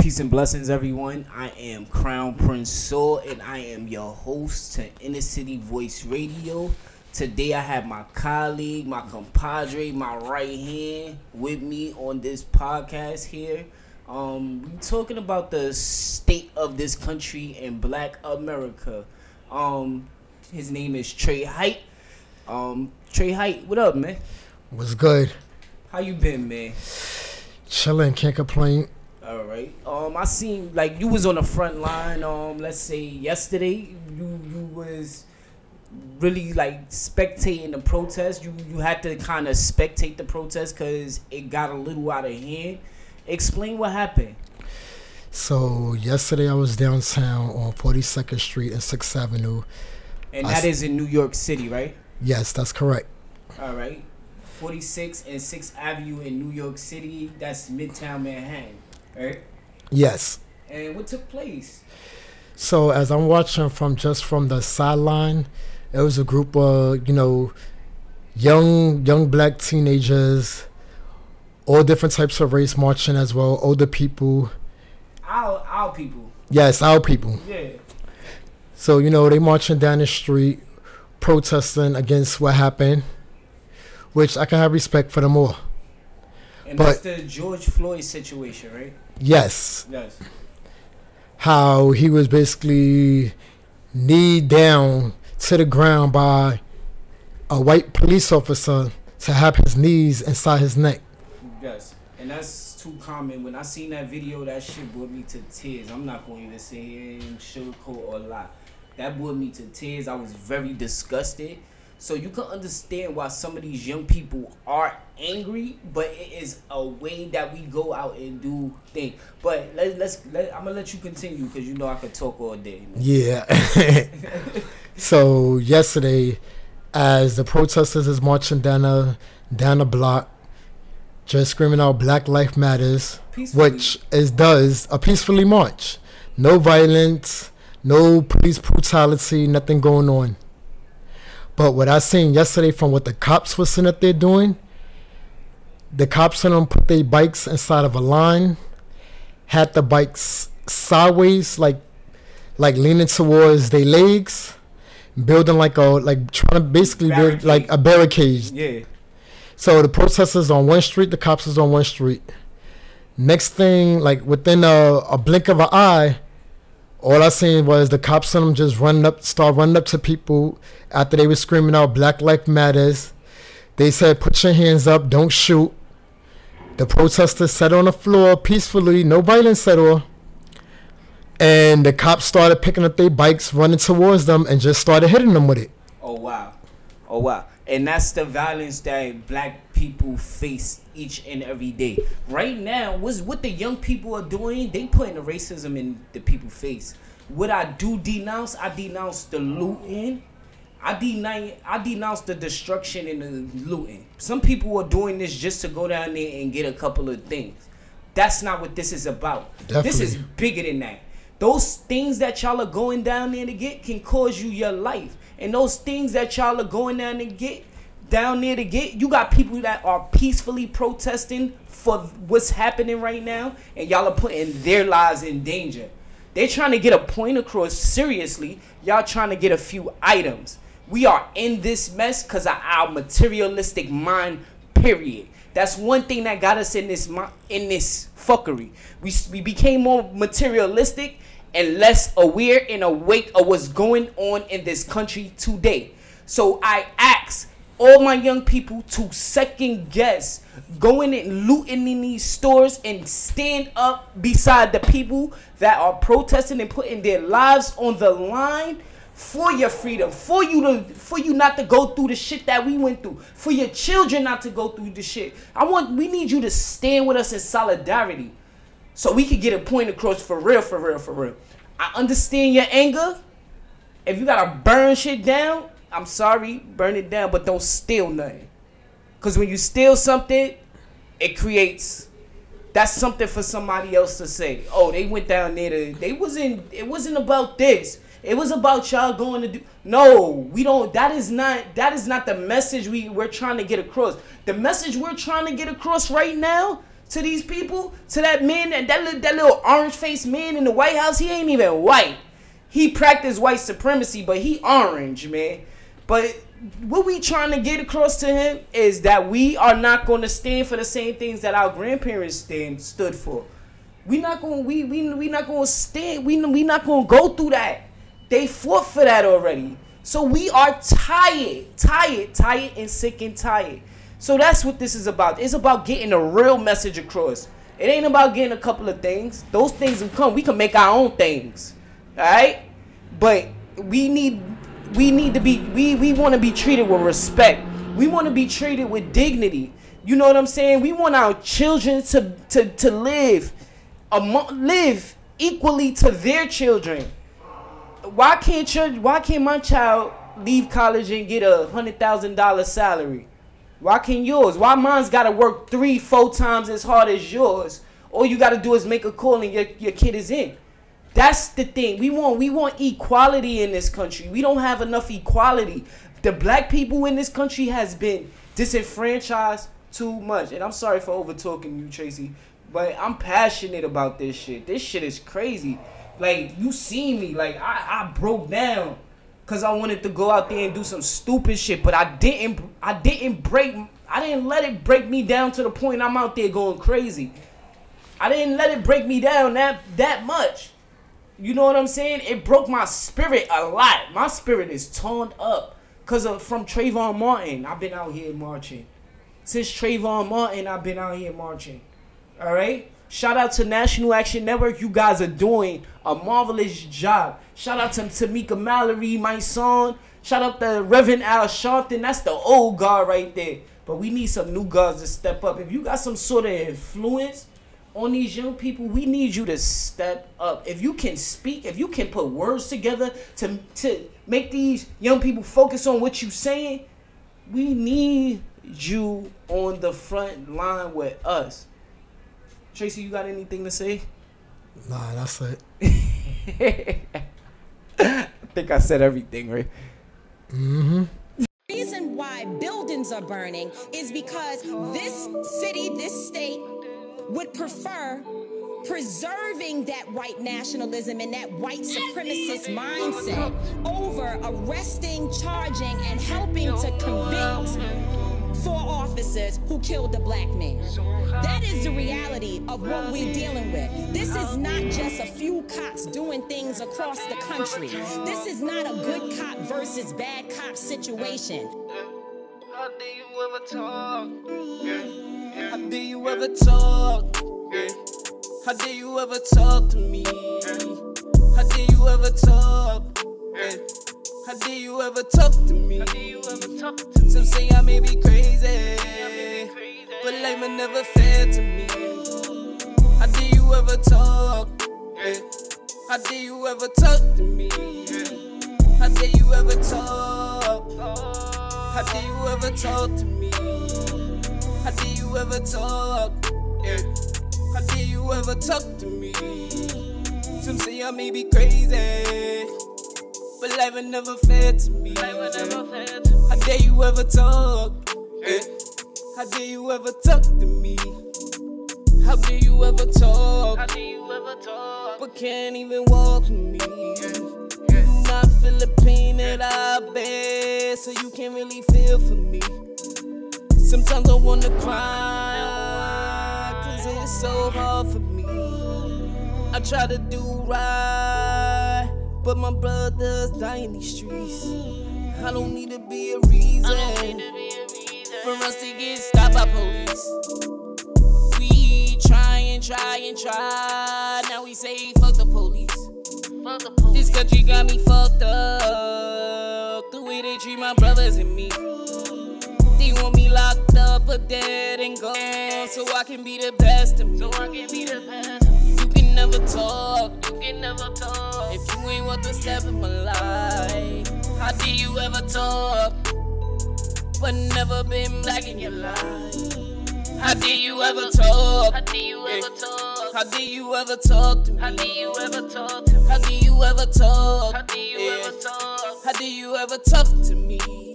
Peace and blessings, everyone. I am Crown Prince Saul, and I am your host to Inner City Voice Radio. Today, I have my colleague, my compadre, my right hand with me on this podcast here. Um, we're talking about the state of this country and Black America. Um, his name is Trey Heidt. Um, Trey Heidt, what up, man? What's good? How you been, man? Chilling, can't complain. All right. Um, I seen like you was on the front line. Um, let's say yesterday, you you was really like spectating the protest. You you had to kind of spectate the protest because it got a little out of hand. Explain what happened. So yesterday I was downtown on 42nd Street and 6th Avenue. And I that s- is in New York City, right? Yes, that's correct. All right. 46 and 6th Avenue in New York City. That's Midtown Manhattan, right? Yes. And what took place? So as I'm watching from just from the sideline, it was a group of you know young young black teenagers, all different types of race marching as well, older people. Our our people. Yes, our people. Yeah. So you know they marching down the street, protesting against what happened, which I can have respect for them all. And But- that's the George Floyd situation, right? Yes, Yes. how he was basically kneed down to the ground by a white police officer to have his knees inside his neck. Yes, and that's too common. When I seen that video, that shit brought me to tears. I'm not going to sit here and sugarcoat or lie. That brought me to tears. I was very disgusted. So you can understand why some of these young people are angry, but it is a way that we go out and do things. But let, let's let, I'm gonna let you continue because you know I could talk all day. Yeah. so yesterday, as the protesters is marching down the down the block, just screaming out "Black Life Matters," Peacefully. which is does a peacefully march, no violence, no police brutality, nothing going on. But what I seen yesterday from what the cops were sitting up there doing, the cops on them put their bikes inside of a line, had the bikes sideways, like like leaning towards their legs, building like a like trying to basically build like a barricade. Yeah. So the protesters on one street, the cops is on one street. Next thing, like within a, a blink of an eye, all I seen was the cops and them just running up, start running up to people after they were screaming out "Black Life Matters." They said, "Put your hands up, don't shoot." The protesters sat on the floor peacefully, no violence at all. And the cops started picking up their bikes, running towards them, and just started hitting them with it. Oh wow. Oh wow. And that's the violence that black people face each and every day. Right now, what's what the young people are doing, they putting the racism in the people face. What I do denounce, I denounce the looting. I deny I denounce the destruction and the looting. Some people are doing this just to go down there and get a couple of things. That's not what this is about. This is bigger than that. Those things that y'all are going down there to get can cause you your life. And those things that y'all are going down to get down there to get, you got people that are peacefully protesting for what's happening right now, and y'all are putting their lives in danger. They're trying to get a point across seriously. Y'all trying to get a few items. We are in this mess because of our materialistic mind, period. That's one thing that got us in this in this fuckery. We we became more materialistic and less aware and awake of what's going on in this country today. So I ask all my young people to second guess going and looting in these stores and stand up beside the people that are protesting and putting their lives on the line for your freedom, for you to for you not to go through the shit that we went through, for your children not to go through the shit. I want we need you to stand with us in solidarity so we can get a point across for real, for real, for real. I understand your anger. If you gotta burn shit down, I'm sorry, burn it down, but don't steal nothing. Cause when you steal something, it creates that's something for somebody else to say. Oh, they went down there to they wasn't it wasn't about this. It was about y'all going to do No, we don't that is not that is not the message we we're trying to get across. The message we're trying to get across right now to these people, to that man, and that little, that little orange faced man in the White House, he ain't even white. He practiced white supremacy, but he orange, man. But what we trying to get across to him is that we are not going to stand for the same things that our grandparents stand stood for. We not going we we we not going to stand. We we not going to go through that. They fought for that already. So we are tired, tired, tired, and sick and tired. So that's what this is about. It's about getting a real message across. It ain't about getting a couple of things. Those things will come. We can make our own things. Alright? But we need we need to be we we want to be treated with respect. We want to be treated with dignity. You know what I'm saying? We want our children to to to live among, live equally to their children. Why can't church, why can't my child leave college and get a hundred thousand dollar salary? Why can't yours? Why mine's gotta work three, four times as hard as yours? All you gotta do is make a call and your, your kid is in. That's the thing. We want we want equality in this country. We don't have enough equality. The black people in this country has been disenfranchised too much. And I'm sorry for over talking you, Tracy, but I'm passionate about this shit. This shit is crazy. Like you see me, like I, I broke down because I wanted to go out there and do some stupid shit, but I didn't. I didn't break. I didn't let it break me down to the point I'm out there going crazy. I didn't let it break me down that that much. You know what I'm saying? It broke my spirit a lot. My spirit is torn up because of from Trayvon Martin. I've been out here marching. Since Trayvon Martin, I've been out here marching. All right. Shout out to National Action Network. You guys are doing a marvelous job. Shout out to Tamika Mallory, my son. Shout out to Reverend Al Sharpton. That's the old guard right there. But we need some new guards to step up. If you got some sort of influence on these young people, we need you to step up. If you can speak, if you can put words together to to make these young people focus on what you're saying, we need you on the front line with us. Tracy, you got anything to say? Nah, that's it. I think I said everything, right? Mm-hmm. reason why buildings are burning is because this city, this state would prefer preserving that white nationalism and that white supremacist mindset over arresting, charging, and helping to convict four officers who killed a black man. That is the reality of what we're dealing with. This is not just a few cops doing things across the country. This is not a good cop versus bad cop situation. How do you ever talk? How do you ever talk? How do you ever talk to me? How do you ever talk? How do you ever talk to me? How do you ever talk to me? Some say I may be crazy, but life ain't never fair to me. How do you ever talk? How do you ever talk to me? How do you ever talk? How do you ever talk to me? How do you ever talk? Yeah. How do you ever talk to me? Some say I may be crazy, but life ain't never fair to me. How dare you ever talk? Yeah. How dare you ever talk to me? How dare you ever talk? How dare you ever talk? But can't even walk with me. You do not feel the pain that I bear, so you can't really feel for me. Sometimes I wanna cry, cause it's so hard for me. I try to do right, but my brothers die in these streets. I don't need to be a reason for us to get stopped by police. We try and try and try, now we say fuck the police. This country got me fucked up. The way they treat my brothers and me. They want me locked up or dead and gone, so I can be the best of me. So I can be the best. You can never talk. You can never talk if you ain't want to step in my life. How do you ever talk, but never been black in your life? How do you ever talk? How do you ever talk? How do you ever talk to me? How do you ever talk? How do you ever talk? How do you ever talk? How do you ever talk to me?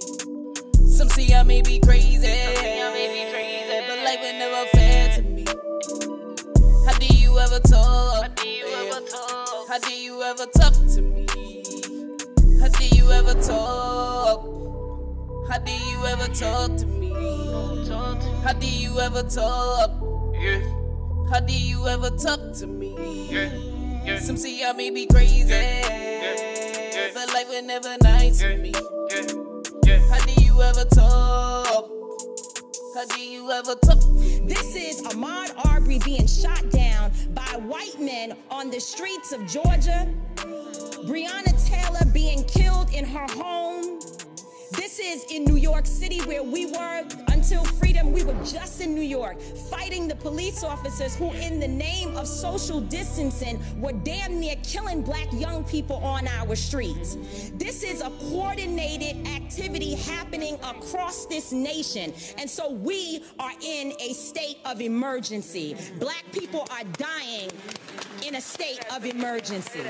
Some say I may be crazy, but life ain't never fair to me. you ever talk? How do you ever talk? How do you ever talk to me? How do you ever talk? How do you ever talk to me? How do you ever talk? Yeah. How do you ever talk to me? Yeah. Yeah. Some see I may be crazy, yeah. but life was never nice to me. How do you ever talk? How do you ever talk? This is Ahmaud Arbery being shot down by white men on the streets of Georgia. Breonna Taylor being killed in her home. This is in New York City where we were until freedom. We were just in New York fighting the police officers who, in the name of social distancing, were damn near killing black young people on our streets. This is a coordinated activity happening across this nation. And so we are in a state of emergency. Black people are dying in a state of emergency.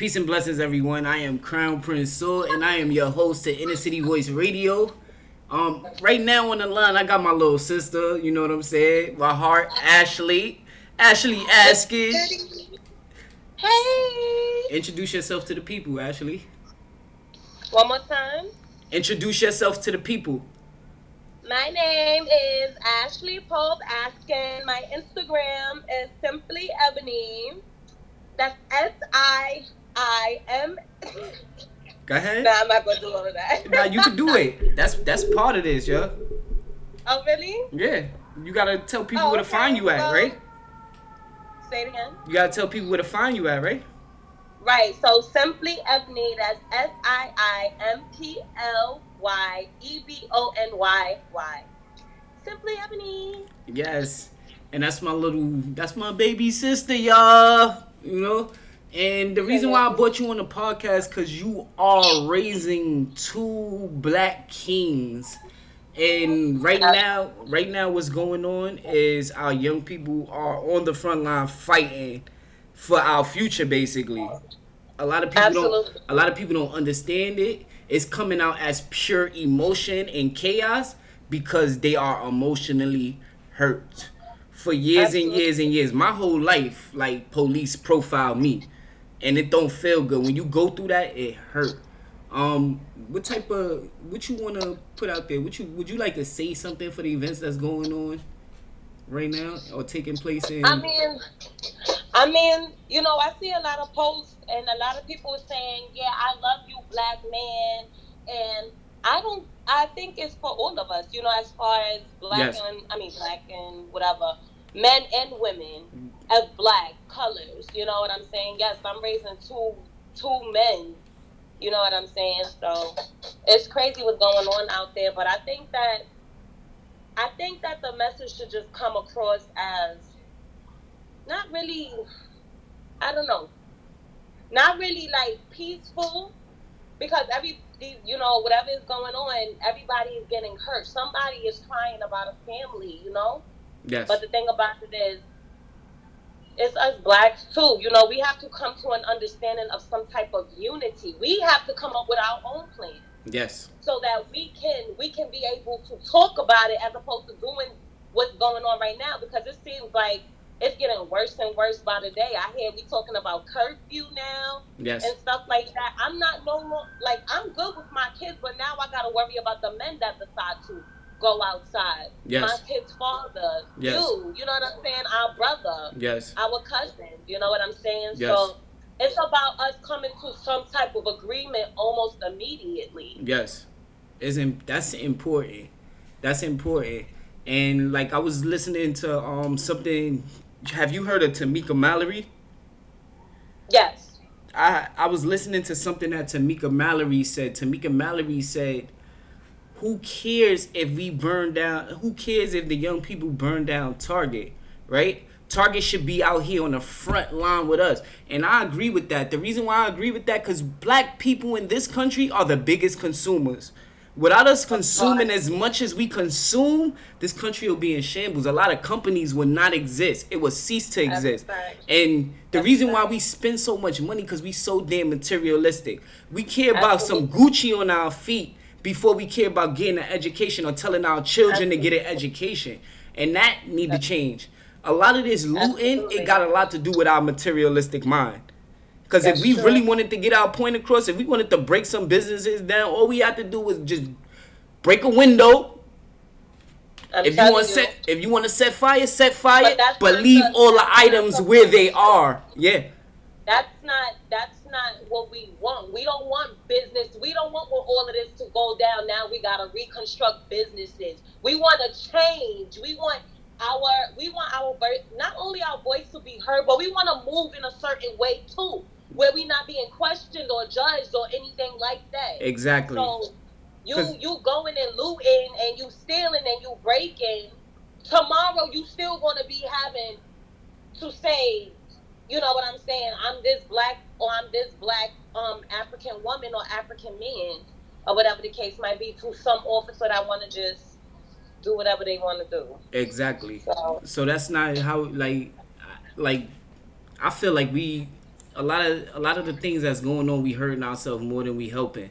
Peace and blessings, everyone. I am Crown Prince Soul, and I am your host to Inner City Voice Radio. Um, right now on the line, I got my little sister. You know what I'm saying? My heart, Ashley. Ashley Askin. Hey. Introduce yourself to the people, Ashley. One more time. Introduce yourself to the people. My name is Ashley Pope Askin. My Instagram is Simply Ebony. That's S I I am. Go ahead. Nah, I'm not gonna do all of that. nah, you can do it. That's that's part of this, yo. Oh really? Yeah. You gotta tell people Oh, where to okay. find you at, Well- right? Say it again. You gotta tell people where to find you at, right? Right. So simply Ebony. That's S I I M P L Y E B O N Y Y. Simply Ebony. Yes. And that's my little that's my baby sister, y'all. You know? And the reason why I brought you on the podcast cause you are raising two black kings. And right now, right now what's going on is our young people are on the front line fighting for our future basically. A lot of people don't a lot of people don't understand it. It's coming out as pure emotion and chaos because they are emotionally hurt for years and years and years. My whole life, like police profile me, and it don't feel good. When you go through that, it hurt. Um, what type of what you want to put out there? Would you would you like to say something for the events that's going on right now or taking place in? I mean, I mean, you know, I see a lot of posts and a lot of people are saying, "Yeah, I love you, black man," and I don't. I think it's for all of us, you know, as far as black Yes. and I mean black and whatever, men and women of black colors. You know what I'm saying? Yes, I'm raising two two men. You know what I'm saying? So it's crazy what's going on out there, but I think that I think that the message should just come across as not really I don't know. Not really like peaceful because every you know, whatever is going on, everybody is getting hurt. Somebody is crying about a family, you know? Yes. But the thing about it is it's us blacks too. You know, we have to come to an understanding of some type of unity. We have to come up with our own plan yes. so that we can we can be able to talk about it as opposed to doing what's going on right now because it seems like it's getting worse and worse by the day. I hear we talking about curfew now Yes. and stuff like that. I'm not no more like I'm good with my kids, but now I gotta worry about the men that decide to go outside. Yes. My kid's father, Yes. you, you know what I'm saying? Our brother, Yes. our cousin, you know what I'm saying? Yes. So it's about us coming to some type of agreement almost immediately. Yes, is im- that's important. That's important. And like I was listening to um something. Have you heard of Tamika Mallory? Yes. I I was listening to something that Tamika Mallory said. Tamika Mallory said, "Who cares if we burn down? Who cares if the young people burn down Target? Right? Target should be out here on the front line with us." And I agree with that. The reason why I agree with that cuz black people in this country are the biggest consumers. Without us consuming as much as we consume, this country will be in shambles. A lot of companies will not exist. It will cease to exist. And the reason why we spend so much money because we so damn materialistic. We care about some Gucci on our feet before we care about getting an education or telling our children to get an education. And that need to change. a lot of this looting, Absolutely. it got a lot to do with our materialistic mind. Because if we true. really wanted to get our point across, if we wanted to break some businesses down, all we had to do was just break a window. I'm if you want to set, if you want to set fire, set fire, but, but leave all the items where they are. Yeah. That's not. That's not what we want. We don't want business. We don't want all of this to go down. Now we gotta reconstruct businesses. We want to change. We want our we want our not only our voice to be heard, but we want to move in a certain way too, where we not being questioned or judged or anything like that. Exactly. So you you going and looting and you stealing and you breaking. Tomorrow you still gonna be having to say, you know what I'm saying? I'm this black or I'm this black um African woman or African man or whatever the case might be to some officer that want to just do whatever they want to do. Exactly. So, so that's not how like like I feel like we a lot of a lot of the things that's going on we hurting ourselves more than we helping.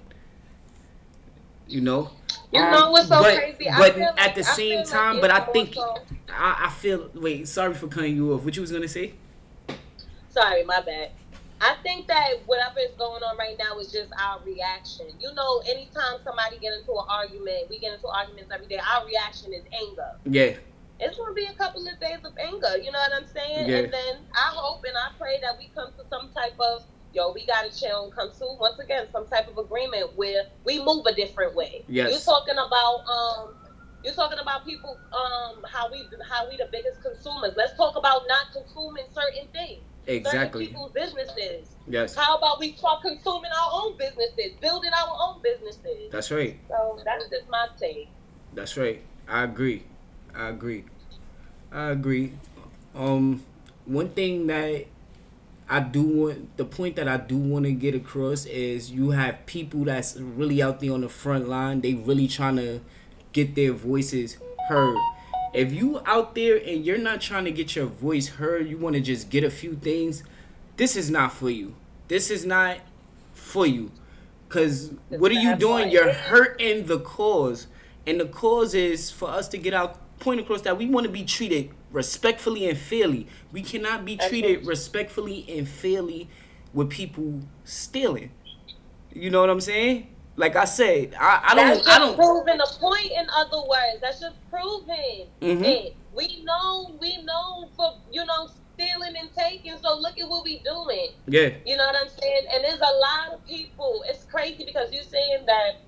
You know. You um, know what's so but, crazy? But at like, the same time, like but I think I, I feel. Wait, sorry for cutting you off. What you was gonna say? Sorry, my bad. I think that whatever is going on right now is just our reaction. You know, anytime somebody get into an argument, we get into arguments every day. Our reaction is anger. Yeah. It's gonna be a couple of days of anger. You know what I'm saying? Yeah. And then I hope and I pray that we come to some type of yo, we gotta chill and come to once again some type of agreement where we move a different way. Yes. You're talking about um you're talking about people um how we how we the biggest consumers. Let's talk about not consuming certain things. Exactly. people's businesses. Yes. How about we start consuming our own businesses, building our own businesses? That's right. So that's just my take. That's right. I agree. I agree. I agree. Um, one thing that I do want the point that I do want to get across is you have people that's really out there on the front line. They really trying to get their voices heard if you out there and you're not trying to get your voice heard, you want to just get a few things, this is not for you. This is not for you. Cause what are you doing? You're hurting the cause. And the cause is for us to get our point across that we want to be treated respectfully and fairly. We cannot be treated respectfully and fairly with people stealing. You know what I'm saying? Like I said, I, I don't. That's just I don't. Proving a point. In other words, that's just proving mm-hmm. it. We know. We know for you know stealing and taking. So look at what we doing. Yeah. You know what I'm saying? And there's a lot of people. It's crazy because you're saying that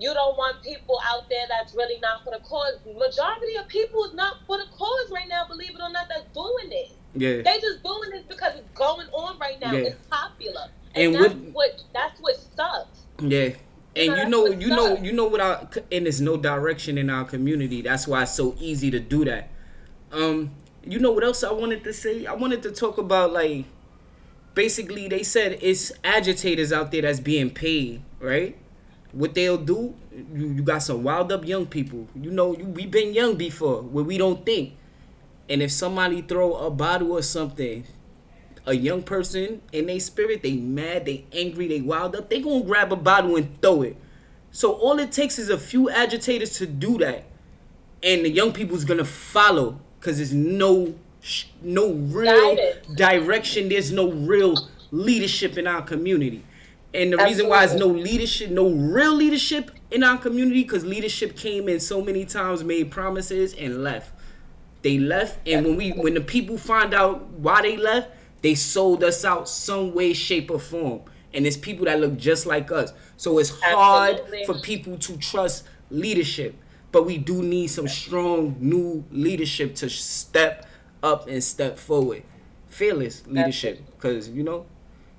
you don't want people out there that's really not for the cause. Majority of people is not for the cause right now. Believe it or not, that's doing it. Yeah. They just doing this because it's going on right now. Yeah. It's popular. And, and that's what, what that's what sucks. Yeah and you know you know you know what our and there's no direction in our community. That's why it's so easy to do that. Um you know what else i wanted to say? I wanted to talk about like basically they said it's agitators out there that's being paid right? What they'll do you, you got some wild up young people. You know you, we've been young before where we don't think. And if somebody throw a bottle or something a young person in their spirit, they mad, they angry, they wild up, they gonna grab a bottle and throw it. So all it takes is a few agitators to do that, and the young people's gonna follow because there's no no real direction. There's no real leadership in our community, and the Absolutely. reason why there's no leadership, no real leadership in our community, because leadership came in so many times, made promises and left. They left, and when we when the people find out why they left, they sold us out some way, shape, or form. And it's people that look just like us. So it's hard Absolutely. for people to trust leadership. But we do need some strong new leadership to step up and step forward. Fearless leadership. Because, you know,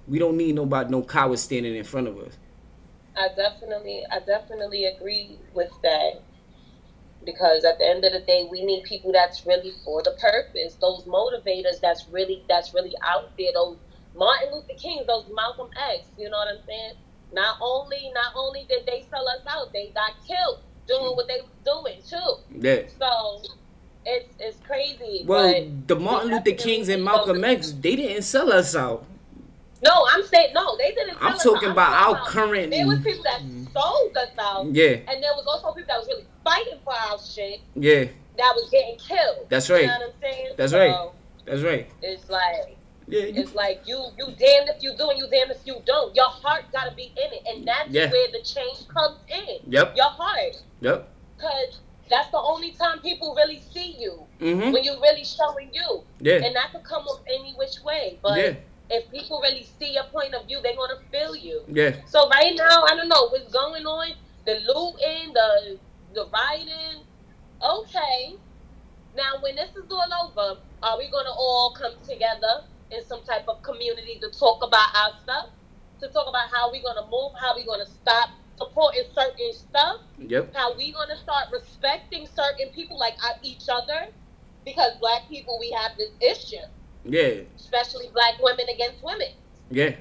we don't need nobody, no cowards standing in front of us. I definitely, I definitely agree with that because at the end of the day we need people that's really for the purpose. Those motivators that's really that's really out there. Those martin luther king those malcolm x you know what i'm saying? Not only not only did they sell us out they got killed doing what they were doing too. Yeah. So it's it's crazy well the martin luther kings and malcolm x they didn't sell us out no, I'm saying no. They didn't. I'm talking about our current. There was people that sold us out. Yeah. And there was also people that was really fighting for our shit. Yeah. that was getting killed. That's right. You know what I'm saying? That's so right. That's right. It's like Yeah, you, it's like you you damned if you do and you damned if you don't. Your heart gotta be in it, and that's Yeah. where the change comes in. Yep. Your heart, yep. because that's the only time people really see you Mm-hmm. when you're really showing you, Yeah. and that could come up any which way. But Yeah. If people really see your point of view, they're gonna feel you. Yeah. So right now, I don't know what's going on. The looting, the the rioting. Okay. Now, when this is all over, are we gonna all come together in some type of community to talk about our stuff? To talk about how we're gonna move, how we're gonna stop supporting certain stuff, Yep. how we gonna start respecting certain people like each other, because black people we have this issue, Yeah. especially black women against women Yeah.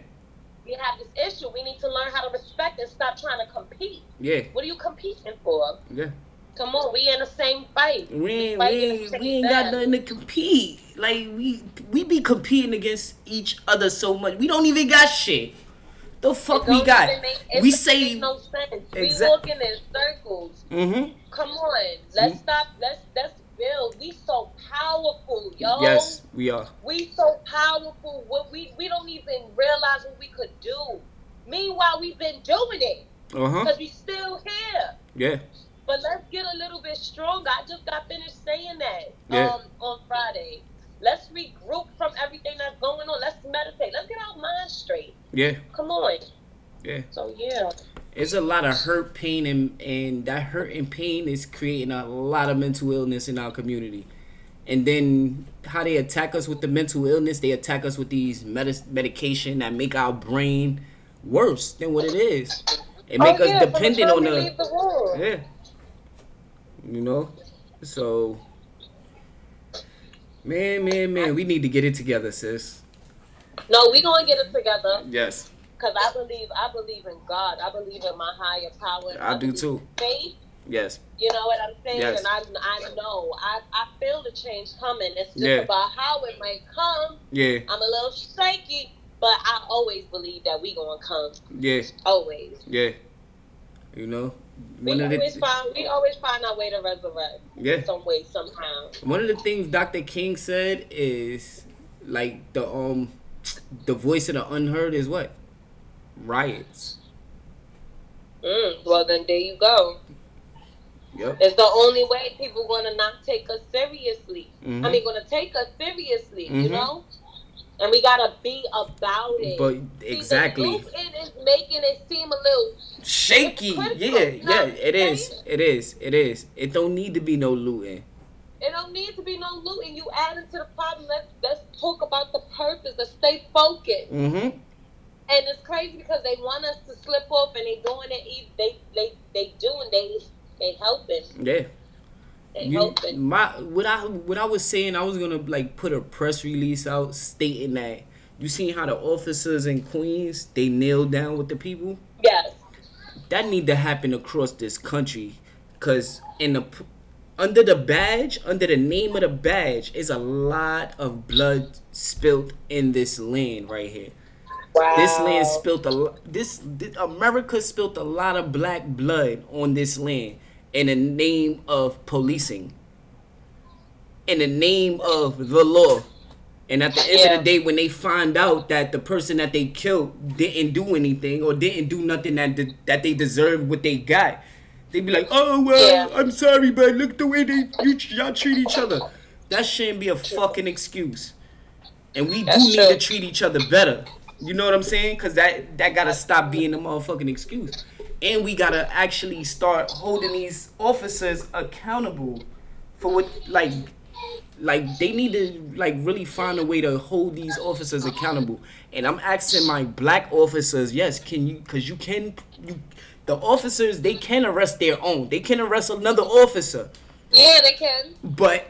we have this issue. We need to learn how to respect and stop trying to compete. Yeah. What are you competing for? Yeah. Come on, we in the same fight. We ain't, we ain't, we ain't got nothing to compete. Like we we be competing against each other so much. We don't even got shit. The fuck we got? make- it we say no sense. Exact- We walking in circles. mm-hmm. Come on, let's Mhm. stop. Let's let's build. We so powerful, yo. Yes, we are. We so powerful. What we we don't even realize what we could do. Meanwhile, we've been doing it Uh huh. because we still here. Yeah. But let's get a little bit stronger. I just got finished saying that Yeah. um, on Friday. Let's regroup from everything that's going on. Let's meditate. Let's get our minds straight. Yeah. Come on. Yeah. So yeah. It's a lot of hurt, pain, and and that hurt and pain is creating a lot of mental illness in our community. And then how they attack us with the mental illness, they attack us with these medic- medication that make our brain worse than what it is. It make oh, us yeah, from dependent on we the the room. yeah. You know, so man, man, man, we need to get it together, sis. No, we gonna get it together. Yes, Cause I believe, I believe in God. I believe in my higher power. I do too. Faith. yes, You know what I'm saying? Yes. And I, I know, I, I feel the change coming. It's just Yeah. about how it might come. yeah, I'm a little shaky, but I always believe that we gonna come. yeah, Always. yeah. You know, We one always the find we always find our way to resurrect yeah. some way somehow. One of the things Dr. King said is like the um the voice of the unheard is what? Riots. Mm, well then there you go. Yep. It's the only way people gonna not take us seriously. Mhm. I mean, gonna take us seriously. You Mhm. know. And we gotta be about it. But See, exactly. The it is making it seem a little. Shaky. Yeah, yeah, it is. It is. It is. It don't need to be no looting. It don't need to be no looting. you add into the problem. Let's let's talk about the purpose. Let's stay focused. Mm-hmm. And it's crazy because they want us to slip off, and they doing it. They they they doing they they helping. Yeah. They You, helping. my what I what I was saying, I was gonna like put a press release out stating that you seen how the officers in Queens they kneel down with the people. Yes. that need to happen across this country because in the under the badge under the name of the badge is a lot of blood spilt in this land right here Wow. this land spilt a this, this america spilt a lot of black blood on this land in the name of policing in the name of the law and at the end Yeah. of the day when they find out that the person that they killed didn't do anything or didn't do nothing that de- that they deserved what they got they be like oh well Yeah. i'm sorry but look the way they you y'all treat each other that shouldn't be a fucking excuse and we That's do need to treat each other better. You know what I'm saying? Cause that that gotta stop being a motherfucking excuse, and we gotta actually start holding these officers accountable for what like like they need to like really find a way to hold these officers accountable. And I'm asking my black officers, yes, can you? Cause you can you. The officers they can arrest their own. They can arrest another officer. Yeah, they can. But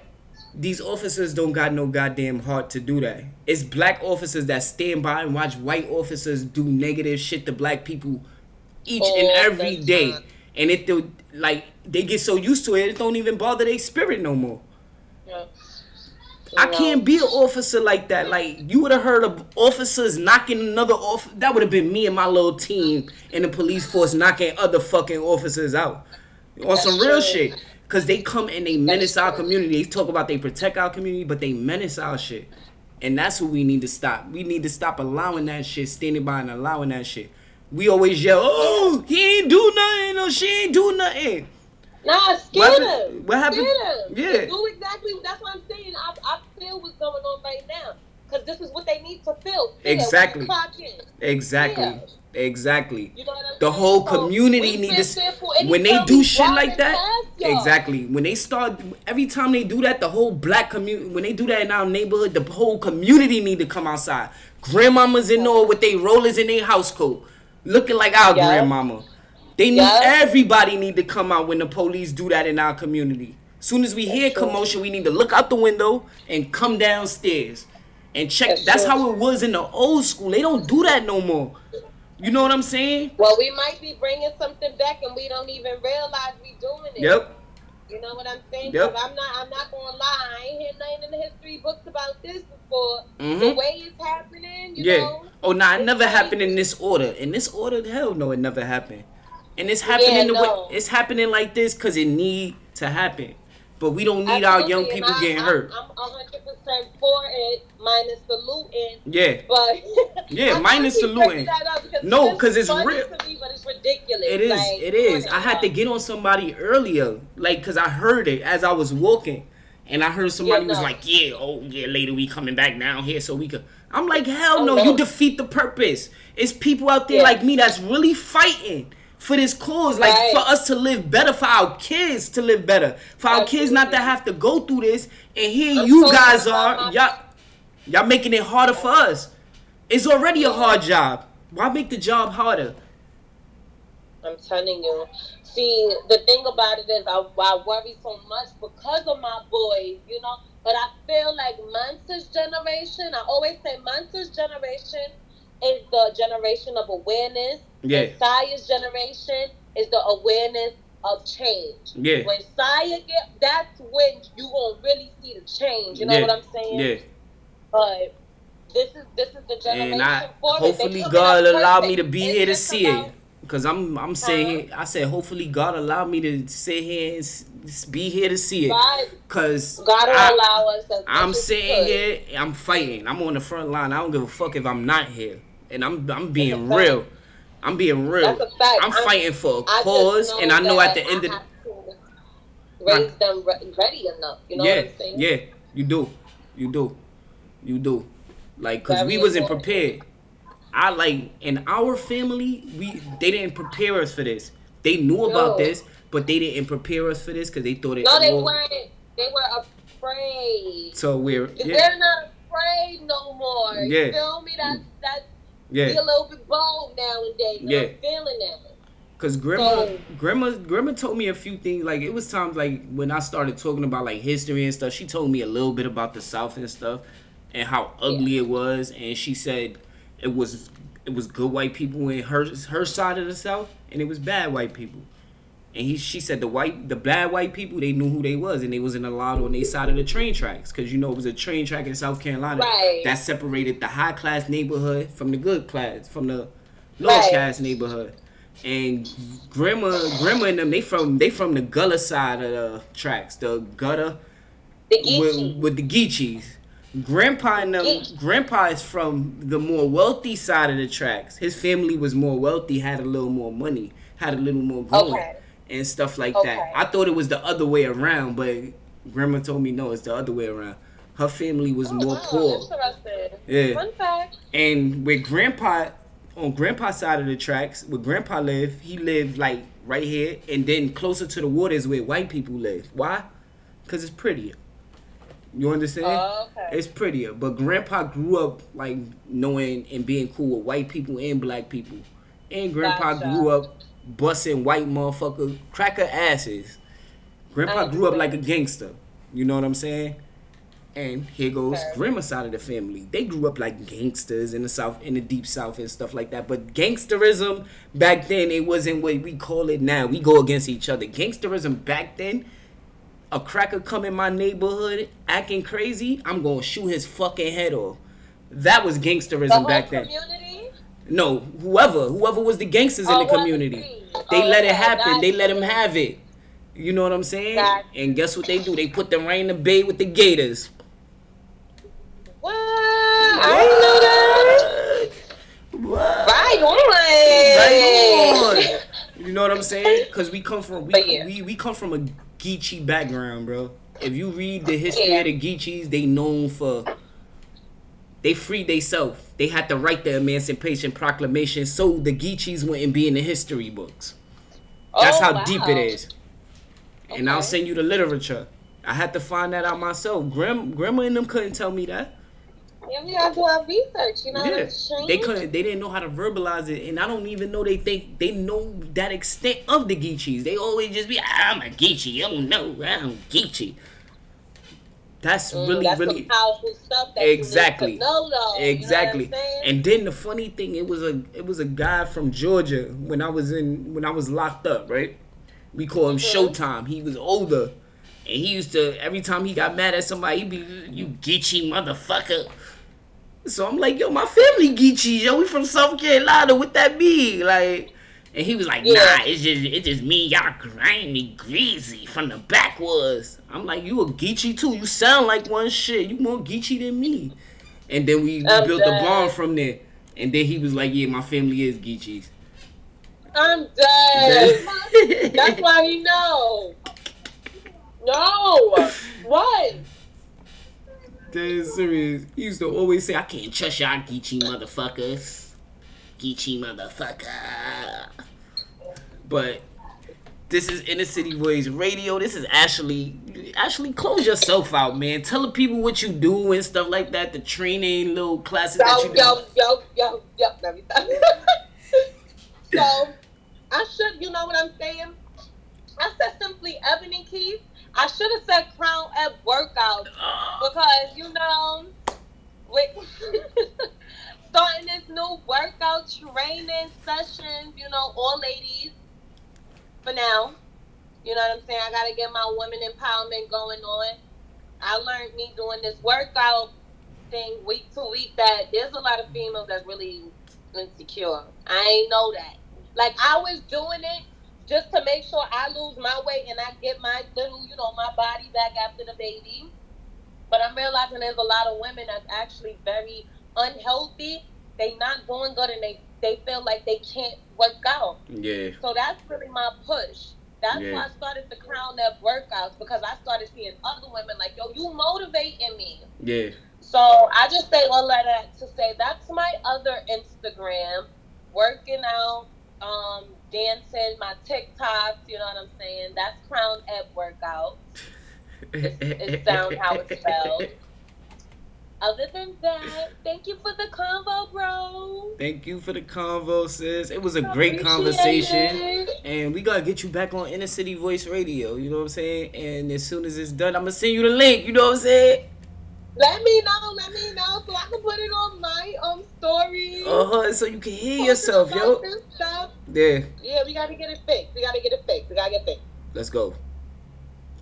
these officers don't got no goddamn heart to do that. It's black officers that stand by and watch white officers do negative shit to black people each and every day. every the day. time. And it do like they get so used to it, it don't even bother their spirit no more. Yeah. I can't be an officer like that. Like you would have heard of officers knocking another off. That would have been me and my little team in the police force knocking other fucking officers out on some real shit. Cause they come and they menace our community. They talk about they protect our community, but they menace our shit. And that's what we need to stop. We need to stop allowing that shit, standing by and allowing that shit. We always yell, "Oh, he ain't do nothing, or she ain't do nothing." Nah, scare what them. What happened? Yeah. Do exactly. That's what I'm saying. I, I feel what's going on right now because this is what they need to feel. Exactly. Exactly. Yeah. Exactly. You know the whole community so needs to when they do shit like that. Exactly. When they start every time they do that, the whole black community when they do that in our neighborhood, the whole community need to come outside. Grandmamas in there with their rollers in their house coat, looking like our yeah. grandmama. They need yeah. everybody need to come out when the police do that in our community. Soon as we That's hear true. commotion, we need to look out the window and come downstairs and check. That's, That's how it was in the old school. They don't do that no more. You know what I'm saying? Well, we might be bringing something back, and we don't even realize we're doing it. Yep. You know what I'm saying? Yep. I'm not. I'm not gonna lie. I ain't heard nothing in the history books about this before. Mm-hmm. The way it's happening. yeah. Know, oh, no, nah, it never happened in this order. In this order, hell no, it never happened. And it's happening yeah, the no. way it's happening like this because it need to happen. But we don't need Absolutely. our young people I, getting hurt. I'm 100 percent for it, minus the looting. Yeah. But yeah, minus the looting. No, because it's real. Me, but it's ridiculous. It is. Like, it is. I had to get on somebody earlier, like, cause I heard it as I was walking, and I heard somebody yeah, no. was like, "Yeah, oh yeah, later we coming back down here so we could." I'm like, hell oh, no, you defeat the purpose. It's people out there yeah. like me that's really fighting for this cause, like right. for us to live better, for our kids to live better, for our Absolutely. kids not to have to go through this. And here you guys are, y'all, y'all making it harder for us. It's already a hard job. Why make the job harder? I'm telling you. See, the thing about it is, I, I worry so much because of my boys, you know. But I feel like Monster's generation. I always say Monster's generation is the generation of awareness. Yeah. Sia's generation is the awareness of change. Yeah. When Saya get, that's when you gonna really see the change. You know yeah. what I'm saying? Yeah. But this is this is the generation and I, hopefully God allow me to be it's here to see about, it. Cause I'm I'm saying I said hopefully God allow me to sit here and be here to see it. God, Cause God will I, allow us. I'm sitting here. I'm fighting. I'm on the front line. I don't give a fuck if I'm not here and I'm I'm being real. I'm being real. That's a fact. I'm, I'm fighting for a cause, and I know at the end of the raise them ready enough. You know yeah, what I'm saying? Yeah, you do, you do, you do. Like, cause we wasn't prepared. I like in our family, we they didn't prepare us for this. They knew about no. this, but they didn't prepare us for this because they thought it. No, they weren't. They were afraid. So we're yeah. they're not afraid no more. Yeah. You feel me? That's that's yeah. be a little bit bold nowadays. Yeah. I'm feeling that. Cause grandma, so, grandma, grandma told me a few things. Like it was times like when I started talking about like history and stuff. She told me a little bit about the South and stuff, and how ugly yeah. it was. And she said it was it was good white people in her her side of the South, and it was bad white people. And he, she said the white, the bad white people, they knew who they was, and they wasn't allowed on their side of the train tracks, cause you know it was a train track in South Carolina right. that separated the high class neighborhood from the good class, from the low right. class neighborhood. And grandma, grandma and them, they from they from the gutter side of the tracks, the gutter the with, with the Geechees. Grandpa and them, mm. grandpa is from the more wealthy side of the tracks. His family was more wealthy, had a little more money, had a little more going. Okay and stuff like okay. that. I thought it was the other way around, but grandma told me no, it's the other way around. Her family was oh, more wow, poor. Yeah. Fun fact. And with grandpa on grandpa's side of the tracks, where grandpa lived, he lived like right here, and then closer to the water is where white people live. Why? Because it's prettier. You understand? Oh, okay. It's prettier. But grandpa grew up like knowing and being cool with white people and black people. And grandpa gotcha. grew up busting white motherfucker cracker asses. Grandpa grew up like a gangster. You know what I'm saying? And here goes grandma's side of the family. They grew up like gangsters in the south, in the deep south, and stuff like that. But gangsterism back then, it wasn't what we call it now. We go against each other. Gangsterism back then, a cracker come in my neighborhood acting crazy, I'm gonna shoot his fucking head off. That was gangsterism the back then. Community? No, whoever, whoever was the gangsters oh, in the oh, community, they oh, let it happen. They let him have it. You know what I'm saying? And guess what they do? They put them right in the bay with the Gators. What? I didn't know that. What? Right on. Right on. You know what I'm saying? Because we come from we, yeah. we we come from a Geechee background, bro. If you read the history yeah. of the Geechees, they known for they freed themselves. They had to write the Emancipation Proclamation so the Geechees wouldn't be in the history books. That's oh, how wow. deep it is. Okay. And I'll send you the literature. I had to find that out myself. Grandma, grandma and them couldn't tell me that. Yeah, we gotta do our research, you know. Yeah. They couldn't. They didn't know how to verbalize it, and I don't even know they think they know that extent of the Geechees. They always just be, I'm a Geechee. I don't know. I'm Geechee. That's mm, really that's really powerful stuff. exactly. Know, though, exactly. You know and then the funny thing, it was a it was a guy from Georgia when I was in when I was locked up. Right. We call him mm-hmm. Showtime. He was older, and he used to every time he got mad at somebody, he'd be you Geechee motherfucker. So I'm like, yo, my family Geechee, yo, we from South Carolina. What that mean? Like, and he was like, yeah. nah, it's just it's just me, y'all grimy, greasy from the backwoods. I'm like, you a Geechee too. You sound like one shit. You more Geechee than me. And then we, we built dead. the bond from there. And then he was like, yeah, my family is Geechees. I'm dead. That's why he know. No. What? Dead serious. He used to always say, I can't trust y'all Geechee motherfuckers. Geechee motherfucker. But this is Inner City Voice Radio. This is Ashley. Ashley, close yourself out, man. Tell the people what you do and stuff like that. The training little classes yo, that you do. Yo, yo, yo, yo, let me So, I should, you know what I'm saying? I said simply Ebony Keith. I should have said Crown Eb workout because you know, with starting this new workout training sessions, you know, all ladies for now. You know what I'm saying? I gotta get my women empowerment going on. I learned me doing this workout thing week to week that there's a lot of females that's really insecure. I ain't know that. Like I was doing it just to make sure I lose my weight and I get my little, you know, my body back after the baby. But I'm realizing there's a lot of women that's actually very unhealthy. They not doing good and they they feel like they can't work out. Yeah. So that's really my push. That's yeah. why I started the Crown Up workouts because I started seeing other women like, yo, you motivating me. Yeah. So I just say all of that to say that's my other Instagram, working out, um, dancing, my TikToks. You know what I'm saying? That's Crown Eb workout. It, it sounds how it's spelled. Other than that, thank you for the convo, bro. Thank you for the convo, sis. It was a great conversation. It. And we gotta get you back on Inner City Voice Radio, you know what I'm saying? And as soon as it's done, I'm gonna send you the link, you know what I'm saying? Let me know, let me know so I can put it on my um story. Uh-huh, so you can hear yourself, yo. Yeah. Yeah, we gotta get it fixed. We gotta get it fixed. We gotta get it fixed. Let's go.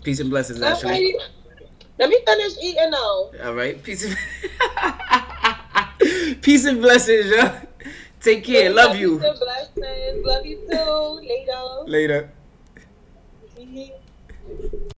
Peace and blessings, Ashley. Let me finish eating now. All right. Peace and peace and blessings, yo. Take care. Love you. Peace blessings. Love you too. Later. Later.